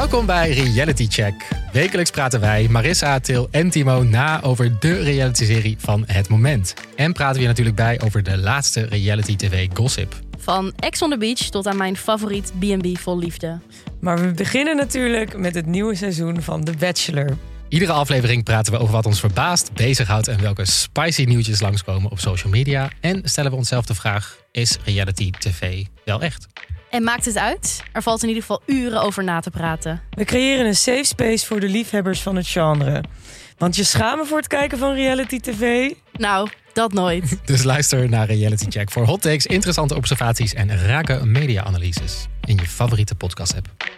Welkom bij Reality Check. Wekelijks praten wij, Marissa, Til en Timo na over de reality-serie van het moment. En praten we je natuurlijk bij over de laatste reality TV gossip. Van Ex on the Beach tot aan mijn favoriet B&B vol liefde. Maar we beginnen natuurlijk met het nieuwe seizoen van The Bachelor. Iedere aflevering praten we over wat ons verbaast, bezighoudt en welke spicy nieuwtjes langskomen op social media. En stellen we onszelf de vraag: is reality TV wel echt? En maakt het uit? Er valt in ieder geval uren over na te praten. We creëren een safe space voor de liefhebbers van het genre. Want je schamen voor het kijken van reality tv? Nou, dat nooit. Dus luister naar Reality Check voor hot takes, interessante observaties en rake media-analyses in je favoriete podcast-app.